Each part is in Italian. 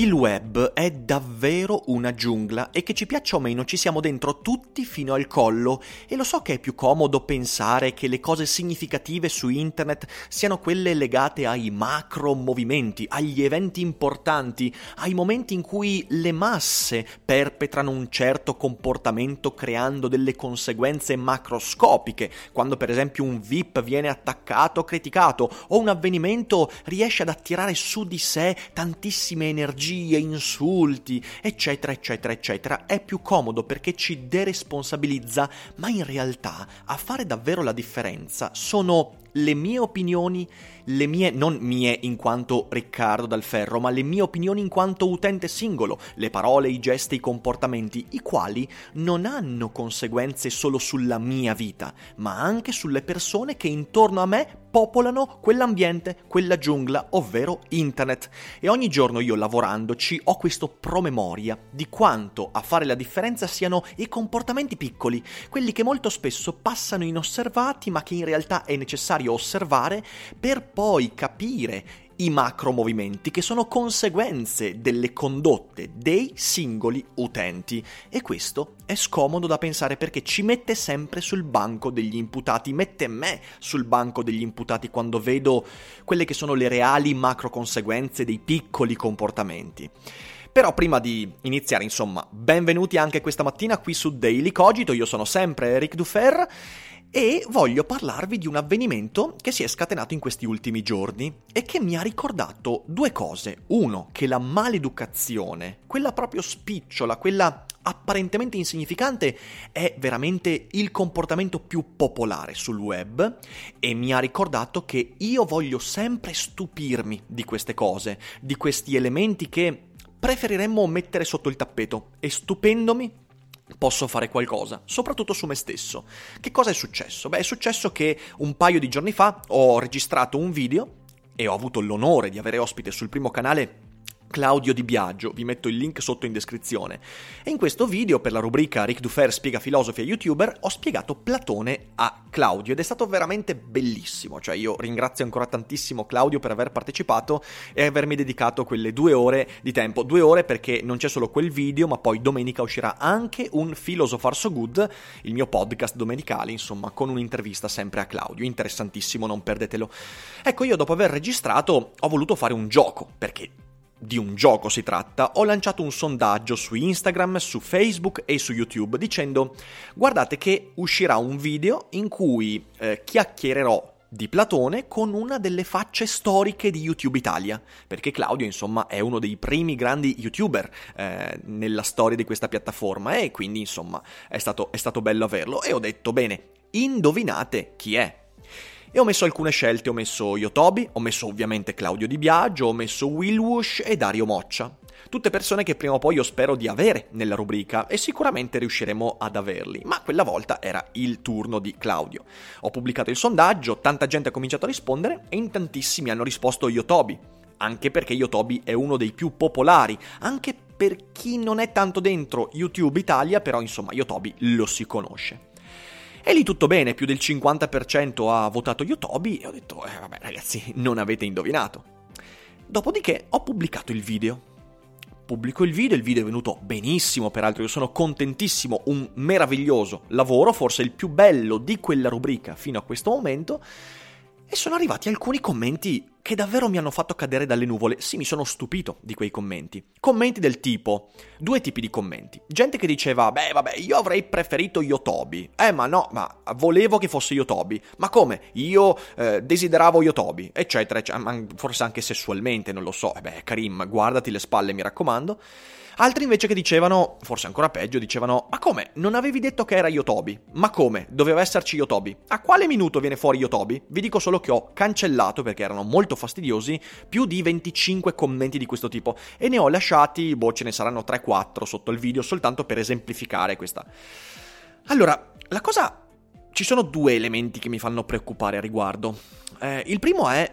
Il web è davvero una giungla e che ci piaccia o meno ci siamo dentro tutti fino al collo. E lo so che è più comodo pensare che le cose significative su internet siano quelle legate ai macro movimenti, agli eventi importanti, ai momenti in cui le masse perpetrano un certo comportamento creando delle conseguenze macroscopiche, quando per esempio un VIP viene attaccato o criticato o un avvenimento riesce ad attirare su di sé tantissime energie bugie, insulti, eccetera, eccetera, eccetera, è più comodo perché ci deresponsabilizza, ma in realtà a fare davvero la differenza sono le mie opinioni, le mie, non mie in quanto Riccardo Dal Ferro, ma le mie opinioni in quanto utente singolo, le parole, i gesti, i comportamenti, i quali non hanno conseguenze solo sulla mia vita, ma anche sulle persone che intorno a me popolano quell'ambiente, quella giungla, ovvero internet. E ogni giorno io lavorandoci ho questo promemoria di quanto a fare la differenza siano i comportamenti piccoli, quelli che molto spesso passano inosservati ma che in realtà è necessario osservare per poi capire i macro movimenti che sono conseguenze delle condotte dei singoli utenti e questo è scomodo da pensare perché ci mette sempre sul banco degli imputati, mette me sul banco degli imputati quando vedo quelle che sono le reali macro conseguenze dei piccoli comportamenti. Però prima di iniziare, insomma, benvenuti anche questa mattina qui su Daily Cogito, io sono sempre Eric Dufer e voglio parlarvi di un avvenimento che si è scatenato in questi ultimi giorni e che mi ha ricordato due cose. Uno, che la maleducazione, quella proprio spicciola, quella apparentemente insignificante, è veramente il comportamento più popolare sul web e mi ha ricordato che io voglio sempre stupirmi di queste cose, di questi elementi che preferiremmo mettere sotto il tappeto e stupendomi posso fare qualcosa, soprattutto su me stesso. Che cosa è successo? Beh, è successo che un paio di giorni fa ho registrato un video e ho avuto l'onore di avere ospite sul primo canale Claudio Di Biagio, vi metto il link sotto in descrizione. E in questo video, per la rubrica Ric Dufer spiega filosofi a youtuber, ho spiegato Platone a Claudio ed è stato veramente bellissimo. Cioè, io ringrazio ancora tantissimo Claudio per aver partecipato e avermi dedicato quelle due ore di tempo. Due ore perché non c'è solo quel video, ma poi domenica uscirà anche un Philosopher So Good, il mio podcast domenicale, insomma, con un'intervista sempre a Claudio. Interessantissimo, non perdetelo. Ecco, io dopo aver registrato ho voluto fare un gioco, perché di un gioco si tratta, ho lanciato un sondaggio su Instagram, su Facebook e su YouTube dicendo guardate che uscirà un video in cui eh, chiacchiererò di Platone con una delle facce storiche di YouTube Italia, perché Claudio insomma è uno dei primi grandi youtuber eh, nella storia di questa piattaforma e quindi insomma è stato, è stato bello averlo. E ho detto bene, indovinate chi è e ho messo alcune scelte, ho messo Yotobi, ho messo ovviamente Claudio Di Biagio, ho messo Will Wush e Dario Moccia. Tutte persone che prima o poi io spero di avere nella rubrica e sicuramente riusciremo ad averli, ma quella volta era il turno di Claudio. Ho pubblicato il sondaggio, tanta gente ha cominciato a rispondere e in tantissimi hanno risposto Yotobi, anche perché Yotobi è uno dei più popolari, anche per chi non è tanto dentro YouTube Italia, però insomma Yotobi lo si conosce. E lì tutto bene, più del 50% ha votato Yotobi e ho detto, eh vabbè ragazzi, non avete indovinato. Dopodiché ho pubblicato il video. Pubblico il video, il video è venuto benissimo, peraltro io sono contentissimo, un meraviglioso lavoro, forse il più bello di quella rubrica fino a questo momento. E sono arrivati alcuni commenti che davvero mi hanno fatto cadere dalle nuvole. Sì, mi sono stupito di quei commenti. Commenti del tipo, due tipi di commenti. Gente che diceva, beh, vabbè, io avrei preferito Yotobi. Eh, ma no, ma volevo che fosse Yotobi. Ma come? Io eh, desideravo Yotobi, eccetera, eccetera. Forse anche sessualmente, non lo so. Eh beh, Karim, guardati le spalle, mi raccomando. Altri invece che dicevano, forse ancora peggio, dicevano: Ma come? Non avevi detto che era Yotobi? Ma come? Doveva esserci Yotobi. A quale minuto viene fuori Yotobi? Vi dico solo che ho cancellato perché erano molto fastidiosi più di 25 commenti di questo tipo e ne ho lasciati, boh, ce ne saranno 3-4 sotto il video soltanto per esemplificare questa. Allora, la cosa... Ci sono due elementi che mi fanno preoccupare a riguardo. Eh, il primo è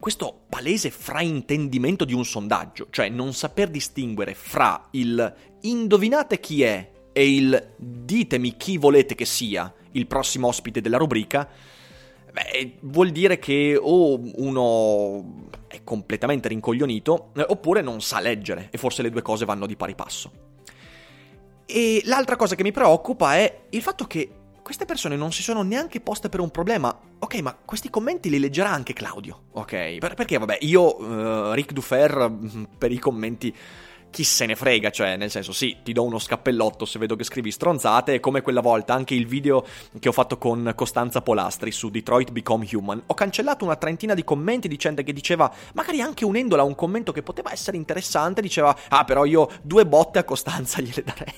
questo palese fraintendimento di un sondaggio, cioè non saper distinguere fra il indovinate chi è e il ditemi chi volete che sia il prossimo ospite della rubrica, beh, vuol dire che o uno è completamente rincoglionito eh, oppure non sa leggere e forse le due cose vanno di pari passo. E l'altra cosa che mi preoccupa è il fatto che queste persone non si sono neanche poste per un problema. Ok, ma questi commenti li leggerà anche Claudio. Ok, per- perché vabbè, io, uh, Ric Dufer, mm, per i commenti chi se ne frega, cioè nel senso sì, ti do uno scappellotto se vedo che scrivi stronzate, come quella volta anche il video che ho fatto con Costanza Polastri su Detroit Become Human. Ho cancellato una trentina di commenti di gente che diceva, magari anche unendola a un commento che poteva essere interessante, diceva, ah però io due botte a Costanza gliele darei.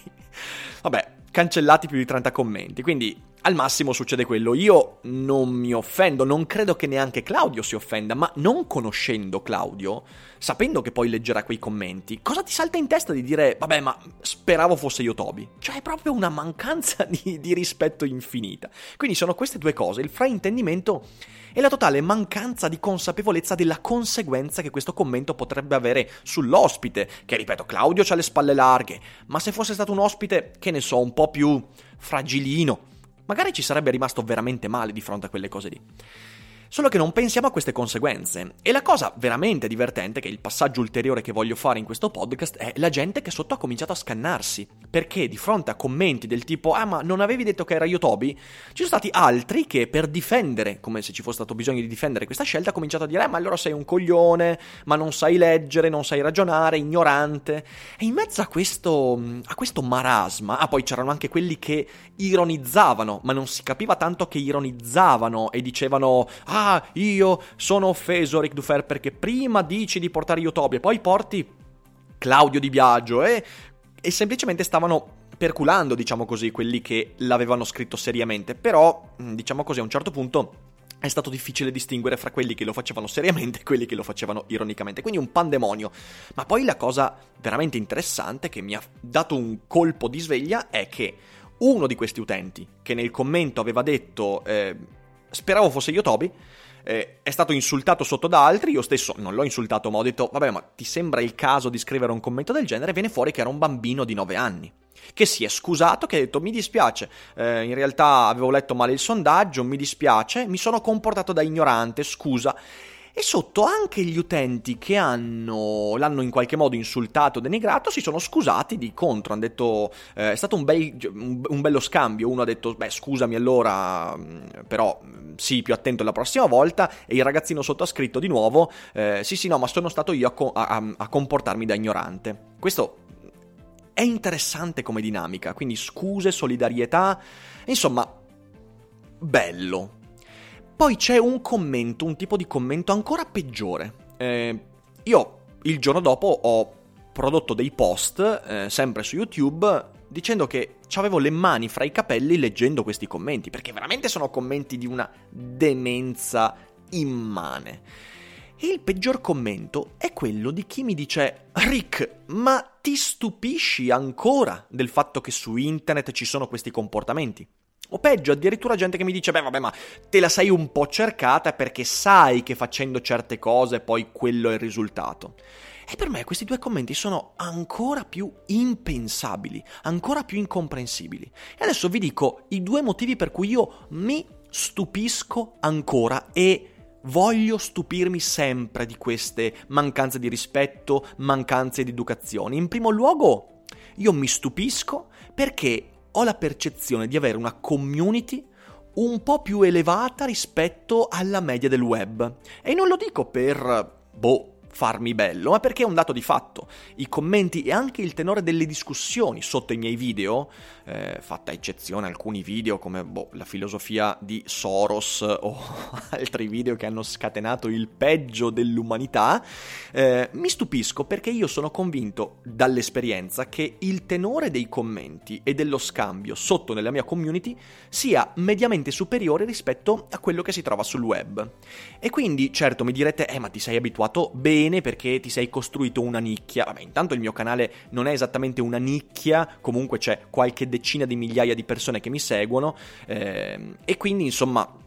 Vabbè, cancellati più di 30 commenti, quindi al massimo succede quello. Io non mi offendo, non credo che neanche Claudio si offenda, ma non conoscendo Claudio, sapendo che poi leggerà quei commenti, cosa ti salta in testa di dire, vabbè, ma speravo fosse io Toby? Cioè è proprio una mancanza di, di rispetto infinita. Quindi sono queste due cose, il fraintendimento e la totale mancanza di consapevolezza della conseguenza che questo commento potrebbe avere sull'ospite, che ripeto, Claudio ha le spalle larghe, ma se fosse stato un ospite, che ne so, un po' più fragilino, magari ci sarebbe rimasto veramente male di fronte a quelle cose lì. Solo che non pensiamo a queste conseguenze. E la cosa veramente divertente, che è il passaggio ulteriore che voglio fare in questo podcast, è la gente che sotto ha cominciato a scannarsi. Perché di fronte a commenti del tipo, ah ma non avevi detto che era io Toby? Ci sono stati altri che per difendere, come se ci fosse stato bisogno di difendere questa scelta, ha cominciato a dire, eh ma allora sei un coglione, ma non sai leggere, non sai ragionare, ignorante. E in mezzo a questo, a questo marasma, ah poi c'erano anche quelli che ironizzavano, ma non si capiva tanto che ironizzavano e dicevano, ah ah, io sono offeso Rick Dufer perché prima dici di portare Yotobi e poi porti Claudio Di Biagio e, e semplicemente stavano perculando, diciamo così, quelli che l'avevano scritto seriamente, però, mm, diciamo così, a un certo punto è stato difficile distinguere fra quelli che lo facevano seriamente e quelli che lo facevano ironicamente, quindi un pandemonio. Ma poi la cosa veramente interessante che mi ha dato un colpo di sveglia è che uno di questi utenti, che nel commento aveva detto eh, speravo fosse Yotobi, eh, è stato insultato sotto da altri, io stesso non l'ho insultato, ma ho detto, vabbè, ma ti sembra il caso di scrivere un commento del genere? Viene fuori che era un bambino di 9 anni. Che si è scusato, che ha detto mi dispiace, eh, in realtà avevo letto male il sondaggio, mi dispiace, mi sono comportato da ignorante, scusa e sotto anche gli utenti che hanno, l'hanno in qualche modo insultato denigrato si sono scusati di contro, hanno detto eh, è stato un, bel, un, bello scambio, uno ha detto beh scusami allora mm, però mm, sì più attento la prossima volta e il ragazzino sotto ha scritto di nuovo eh, sì sì no ma sono stato io a, a, a comportarmi da ignorante. Questo è interessante come dinamica, quindi scuse, solidarietà, insomma bello. Poi c'è un commento, un tipo di commento ancora peggiore. Eh, io il giorno dopo ho prodotto dei post, eh, sempre su YouTube, dicendo che avevo le mani fra i capelli leggendo questi commenti, perché veramente sono commenti di una demenza immane. E il peggior commento è quello di chi mi dice Rick, ma ti stupisci ancora del fatto che su internet ci sono questi comportamenti? O peggio, addirittura gente che mi dice, beh vabbè, ma te la sei un po' cercata perché sai che facendo certe cose poi quello è il risultato. E per me questi due commenti sono ancora più impensabili, ancora più incomprensibili. E adesso vi dico i due motivi per cui io mi stupisco ancora e voglio stupirmi sempre di queste mancanze di rispetto, mancanze di educazione. In primo luogo, io mi stupisco perché ho la percezione di avere una community un po' più elevata rispetto alla media del web. E non lo dico per, boh, farmi bello, ma perché è un dato di fatto. I commenti e anche il tenore delle discussioni sotto i miei video, eh, fatta eccezione alcuni video come boh, la filosofia di Soros o altri video che hanno scatenato il peggio dell'umanità, eh, mi stupisco perché io sono convinto dall'esperienza che il tenore dei commenti e dello scambio sotto nella mia community sia mediamente superiore rispetto a quello che si trova sul web. E quindi, certo, mi direte, eh ma ti sei abituato bene bene perché ti sei costruito una nicchia. Vabbè, intanto il mio canale non è esattamente una nicchia, comunque c'è qualche decina di migliaia di persone che mi seguono eh, e quindi insomma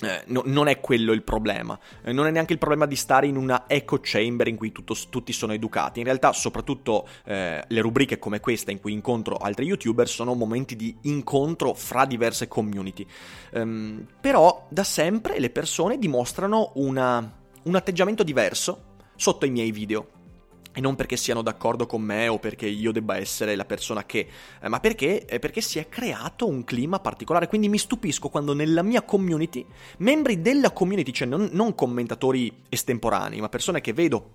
eh, no, non è quello il problema, eh, non è neanche il problema di stare in una echo chamber in cui tutto, tutti sono educati. In realtà, soprattutto eh, le rubriche come questa in cui incontro altri youtuber sono momenti di incontro fra diverse community. Um, però da sempre le persone dimostrano una, un atteggiamento diverso sotto i miei video. E non perché siano d'accordo con me o perché io debba essere la persona che, eh, ma perché, eh, perché si è creato un clima particolare. Quindi mi stupisco quando nella mia community, membri della community, cioè non, non commentatori estemporanei, ma persone che vedo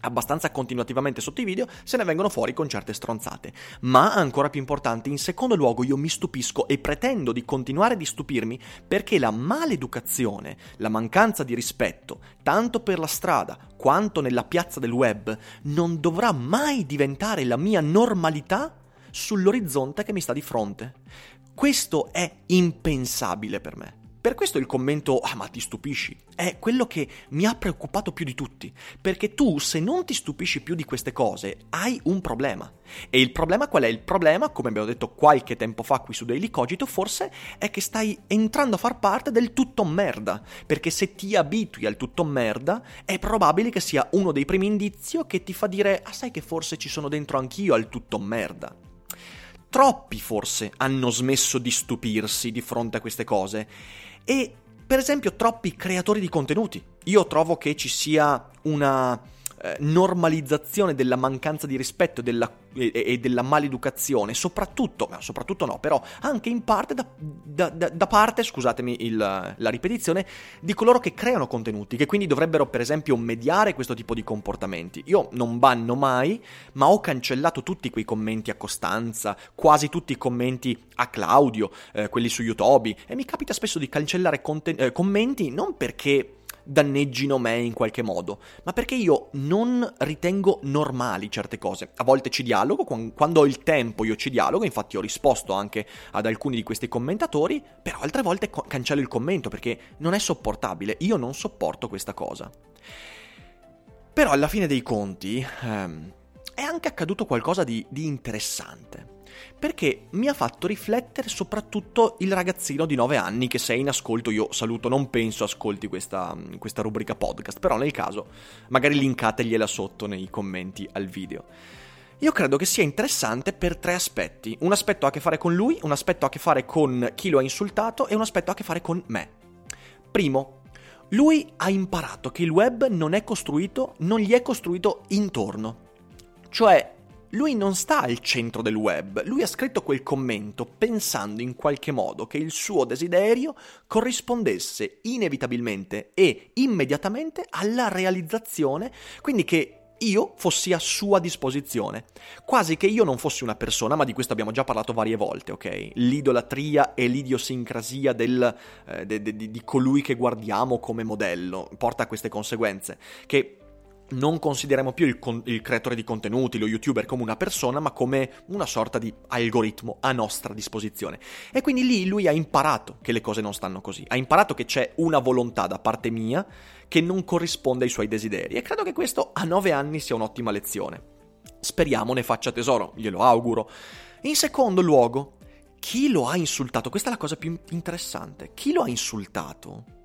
abbastanza continuativamente sotto i video, se ne vengono fuori con certe stronzate. Ma ancora più importante, in secondo luogo io mi stupisco e pretendo di continuare di stupirmi perché la maleducazione, la mancanza di rispetto, tanto per la strada quanto nella piazza del web, non dovrà mai diventare la mia normalità sull'orizzonte che mi sta di fronte. Questo è impensabile per me. Per questo il commento, ah ma ti stupisci, è quello che mi ha preoccupato più di tutti, perché tu se non ti stupisci più di queste cose hai un problema. E il problema qual è? Il problema, come abbiamo detto qualche tempo fa qui su Daily Cogito, forse è che stai entrando a far parte del tutto merda, perché se ti abitui al tutto merda è probabile che sia uno dei primi indizi che ti fa dire, ah sai che forse ci sono dentro anch'io al tutto merda. Troppi forse hanno smesso di stupirsi di fronte a queste cose e per esempio troppi creatori di contenuti. Io trovo che ci sia una eh, normalizzazione della mancanza di rispetto della, e, e, della maleducazione, soprattutto, no, soprattutto no, però anche in parte da, da, da, da parte, scusatemi il, la ripetizione, di coloro che creano contenuti, che quindi dovrebbero per esempio mediare questo tipo di comportamenti. Io non banno mai, ma ho cancellato tutti quei commenti a Costanza, quasi tutti i commenti a Claudio, eh, quelli su YouTube, e mi capita spesso di cancellare conten- eh, commenti non perché danneggino me in qualche modo, ma perché io non ritengo normali certe cose. A volte ci dialogo, quando ho il tempo io ci dialogo, infatti ho risposto anche ad alcuni di questi commentatori, però altre volte cancello il commento perché non è sopportabile, io non sopporto questa cosa. Però alla fine dei conti ehm, è anche accaduto qualcosa di, di interessante perché mi ha fatto riflettere soprattutto il ragazzino di 9 anni che se è in ascolto, io saluto, non penso ascolti questa, questa rubrica podcast, però nel caso magari linkategliela sotto nei commenti al video. Io credo che sia interessante per tre aspetti. Un aspetto ha a che fare con lui, un aspetto ha a che fare con chi lo ha insultato e un aspetto ha a che fare con me. Primo, lui ha imparato che il web non è costruito, non gli è costruito intorno. Cioè, lui non sta al centro del web, lui ha scritto quel commento pensando in qualche modo che il suo desiderio corrispondesse inevitabilmente e immediatamente alla realizzazione, quindi che io fossi a sua disposizione. Quasi che io non fossi una persona, ma di questo abbiamo già parlato varie volte, ok? L'idolatria e l'idiosincrasia del, eh, de, de, di colui che guardiamo come modello porta a queste conseguenze, che non consideriamo più il, con- il, creatore di contenuti, lo youtuber, come una persona, ma come una sorta di algoritmo a nostra disposizione. E quindi lì lui ha imparato che le cose non stanno così, ha imparato che c'è una volontà da parte mia che non corrisponde ai suoi desideri. E credo che questo a nove anni sia un'ottima lezione. Speriamo ne faccia tesoro, glielo auguro. In secondo luogo, chi lo ha insultato? Questa è la cosa più interessante. Chi lo ha insultato?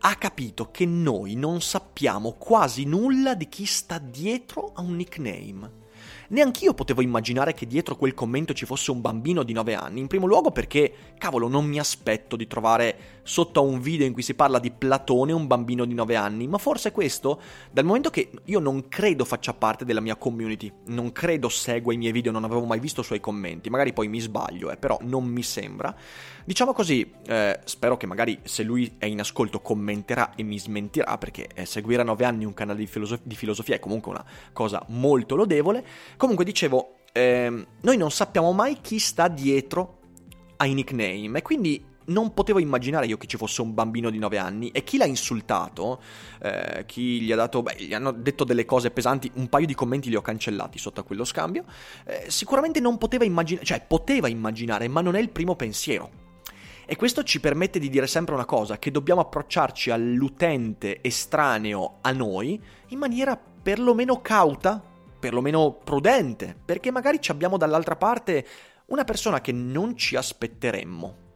Ha capito che noi non sappiamo quasi nulla di chi sta dietro a un nickname. Neanch'io potevo immaginare che dietro quel commento ci fosse un bambino di 9 anni, in primo luogo perché, cavolo, non mi aspetto di trovare sotto a un video in cui si parla di Platone un bambino di 9 anni, ma forse questo, dal momento che io non credo faccia parte della mia community, non credo segua i miei video, non avevo mai visto i suoi commenti, magari poi mi sbaglio, eh, però non mi sembra. Diciamo così, eh, spero che magari se lui è in ascolto commenterà e mi smentirà, perché eh, seguire a 9 anni un canale di, filosof- di filosofia è comunque una cosa molto lodevole. Comunque dicevo, ehm, noi non sappiamo mai chi sta dietro ai nickname e quindi non potevo immaginare io che ci fosse un bambino di 9 anni e chi l'ha insultato, eh, chi gli ha dato, beh, gli hanno detto delle cose pesanti, un paio di commenti li ho cancellati sotto a quello scambio, eh, sicuramente non poteva immaginare, cioè poteva immaginare, ma non è il primo pensiero. E questo ci permette di dire sempre una cosa, che dobbiamo approcciarci all'utente estraneo a noi in maniera perlomeno cauta, perlomeno prudente, perché magari ci abbiamo dall'altra parte una persona che non ci aspetteremmo.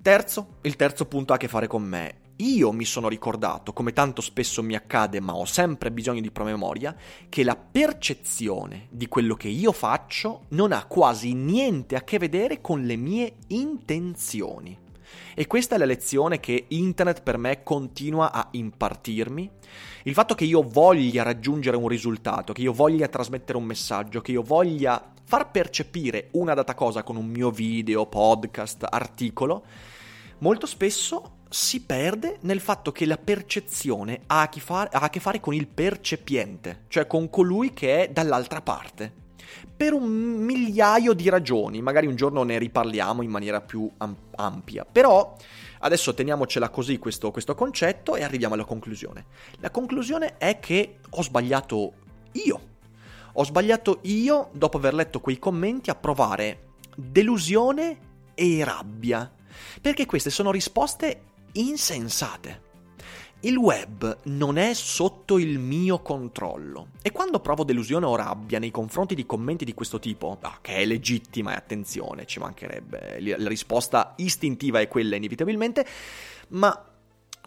Terzo, il terzo punto ha a che fare con me. Io mi sono ricordato, come tanto spesso mi accade, ma ho sempre bisogno di promemoria, che la percezione di quello che io faccio non ha quasi niente a che vedere con le mie intenzioni. E questa è la lezione che internet per me continua a impartirmi. Il fatto che io voglia raggiungere un risultato, che io voglia trasmettere un messaggio, che io voglia far percepire una data cosa con un mio video, podcast, articolo, molto spesso si perde nel fatto che la percezione ha a, che fare, ha a che fare con il percepiente, cioè con colui che è dall'altra parte. Per un migliaio di ragioni, magari un giorno ne riparliamo in maniera più ampia, però adesso teniamocela così questo, questo concetto e arriviamo alla conclusione. La conclusione è che ho sbagliato io. Ho sbagliato io, dopo aver letto quei commenti, a provare delusione e rabbia perché queste sono risposte insensate. Il web non è sotto il mio controllo. E quando provo delusione o rabbia nei confronti di commenti di questo tipo, ah, che è legittima e attenzione, ci mancherebbe, la risposta istintiva è quella inevitabilmente, ma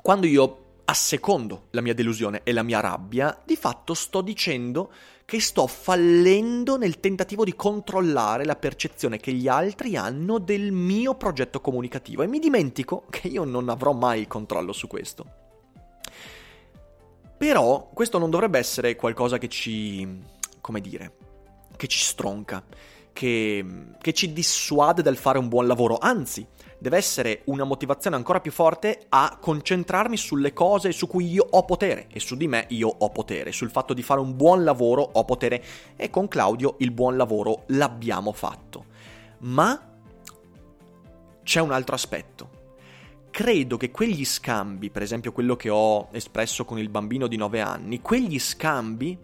quando io assecondo la mia delusione e la mia rabbia, di fatto sto dicendo che sto fallendo nel tentativo di controllare la percezione che gli altri hanno del mio progetto comunicativo. E mi dimentico che io non avrò mai il controllo su questo. Però questo non dovrebbe essere qualcosa che ci... come dire, che ci stronca, che, che ci dissuade dal fare un buon lavoro, anzi deve essere una motivazione ancora più forte a concentrarmi sulle cose su cui io ho potere e su di me io ho potere, sul fatto di fare un buon lavoro ho potere e con Claudio il buon lavoro l'abbiamo fatto. Ma c'è un altro aspetto. Credo che quegli scambi, per esempio quello che ho espresso con il bambino di 9 anni, quegli scambi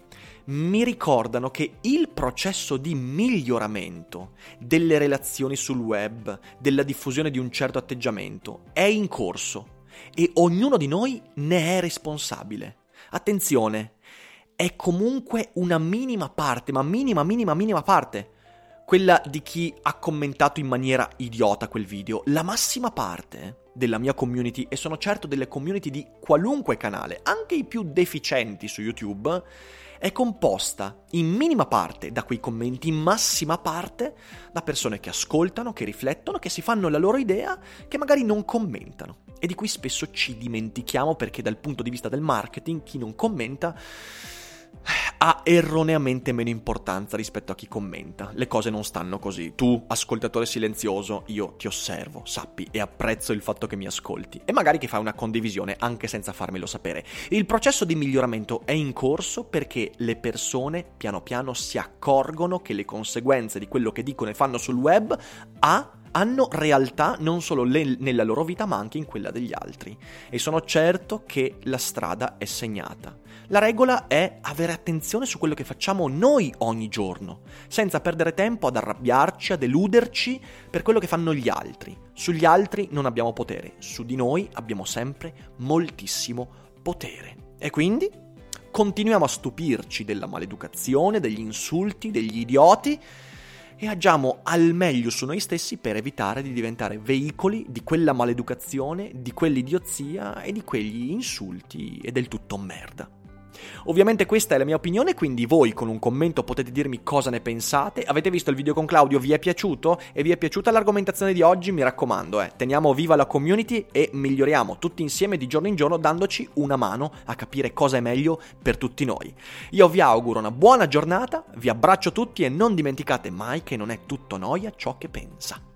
mi ricordano che il processo di miglioramento delle relazioni sul web, della diffusione di un certo atteggiamento, è in corso e ognuno di noi ne è responsabile. Attenzione, è comunque una minima parte, ma minima, minima, minima parte, quella di chi ha commentato in maniera idiota quel video. La massima parte della mia community, e sono certo delle community di qualunque canale, anche i più deficienti su YouTube, è composta in minima parte da quei commenti, in massima parte da persone che ascoltano, che riflettono, che si fanno la loro idea, che magari non commentano. E di cui spesso ci dimentichiamo perché dal punto di vista del marketing chi non commenta ha erroneamente meno importanza rispetto a chi commenta. Le cose non stanno così. Tu, ascoltatore silenzioso, io ti osservo, sappi e apprezzo il fatto che mi ascolti e magari che fai una condivisione anche senza farmelo sapere. Il processo di miglioramento è in corso perché le persone piano piano si accorgono che le conseguenze di quello che dicono e fanno sul web ha hanno realtà non solo le, nella loro vita ma anche in quella degli altri e sono certo che la strada è segnata. La regola è avere attenzione su quello che facciamo noi ogni giorno, senza perdere tempo ad arrabbiarci, a deluderci per quello che fanno gli altri. Sugli altri non abbiamo potere, su di noi abbiamo sempre moltissimo potere. E quindi continuiamo a stupirci della maleducazione, degli insulti, degli idioti e agiamo al meglio su noi stessi per evitare di diventare veicoli di quella maleducazione, di quell'idiozia e di quegli insulti e del tutto merda. Ovviamente questa è la mia opinione, quindi voi con un commento potete dirmi cosa ne pensate. Avete visto il video con Claudio? Vi è piaciuto? E vi è piaciuta l'argomentazione di oggi? Mi raccomando, eh, teniamo viva la community e miglioriamo tutti insieme di giorno in giorno dandoci una mano a capire cosa è meglio per tutti noi. Io vi auguro una buona giornata, vi abbraccio tutti e non dimenticate mai che non è tutto noia ciò che pensa.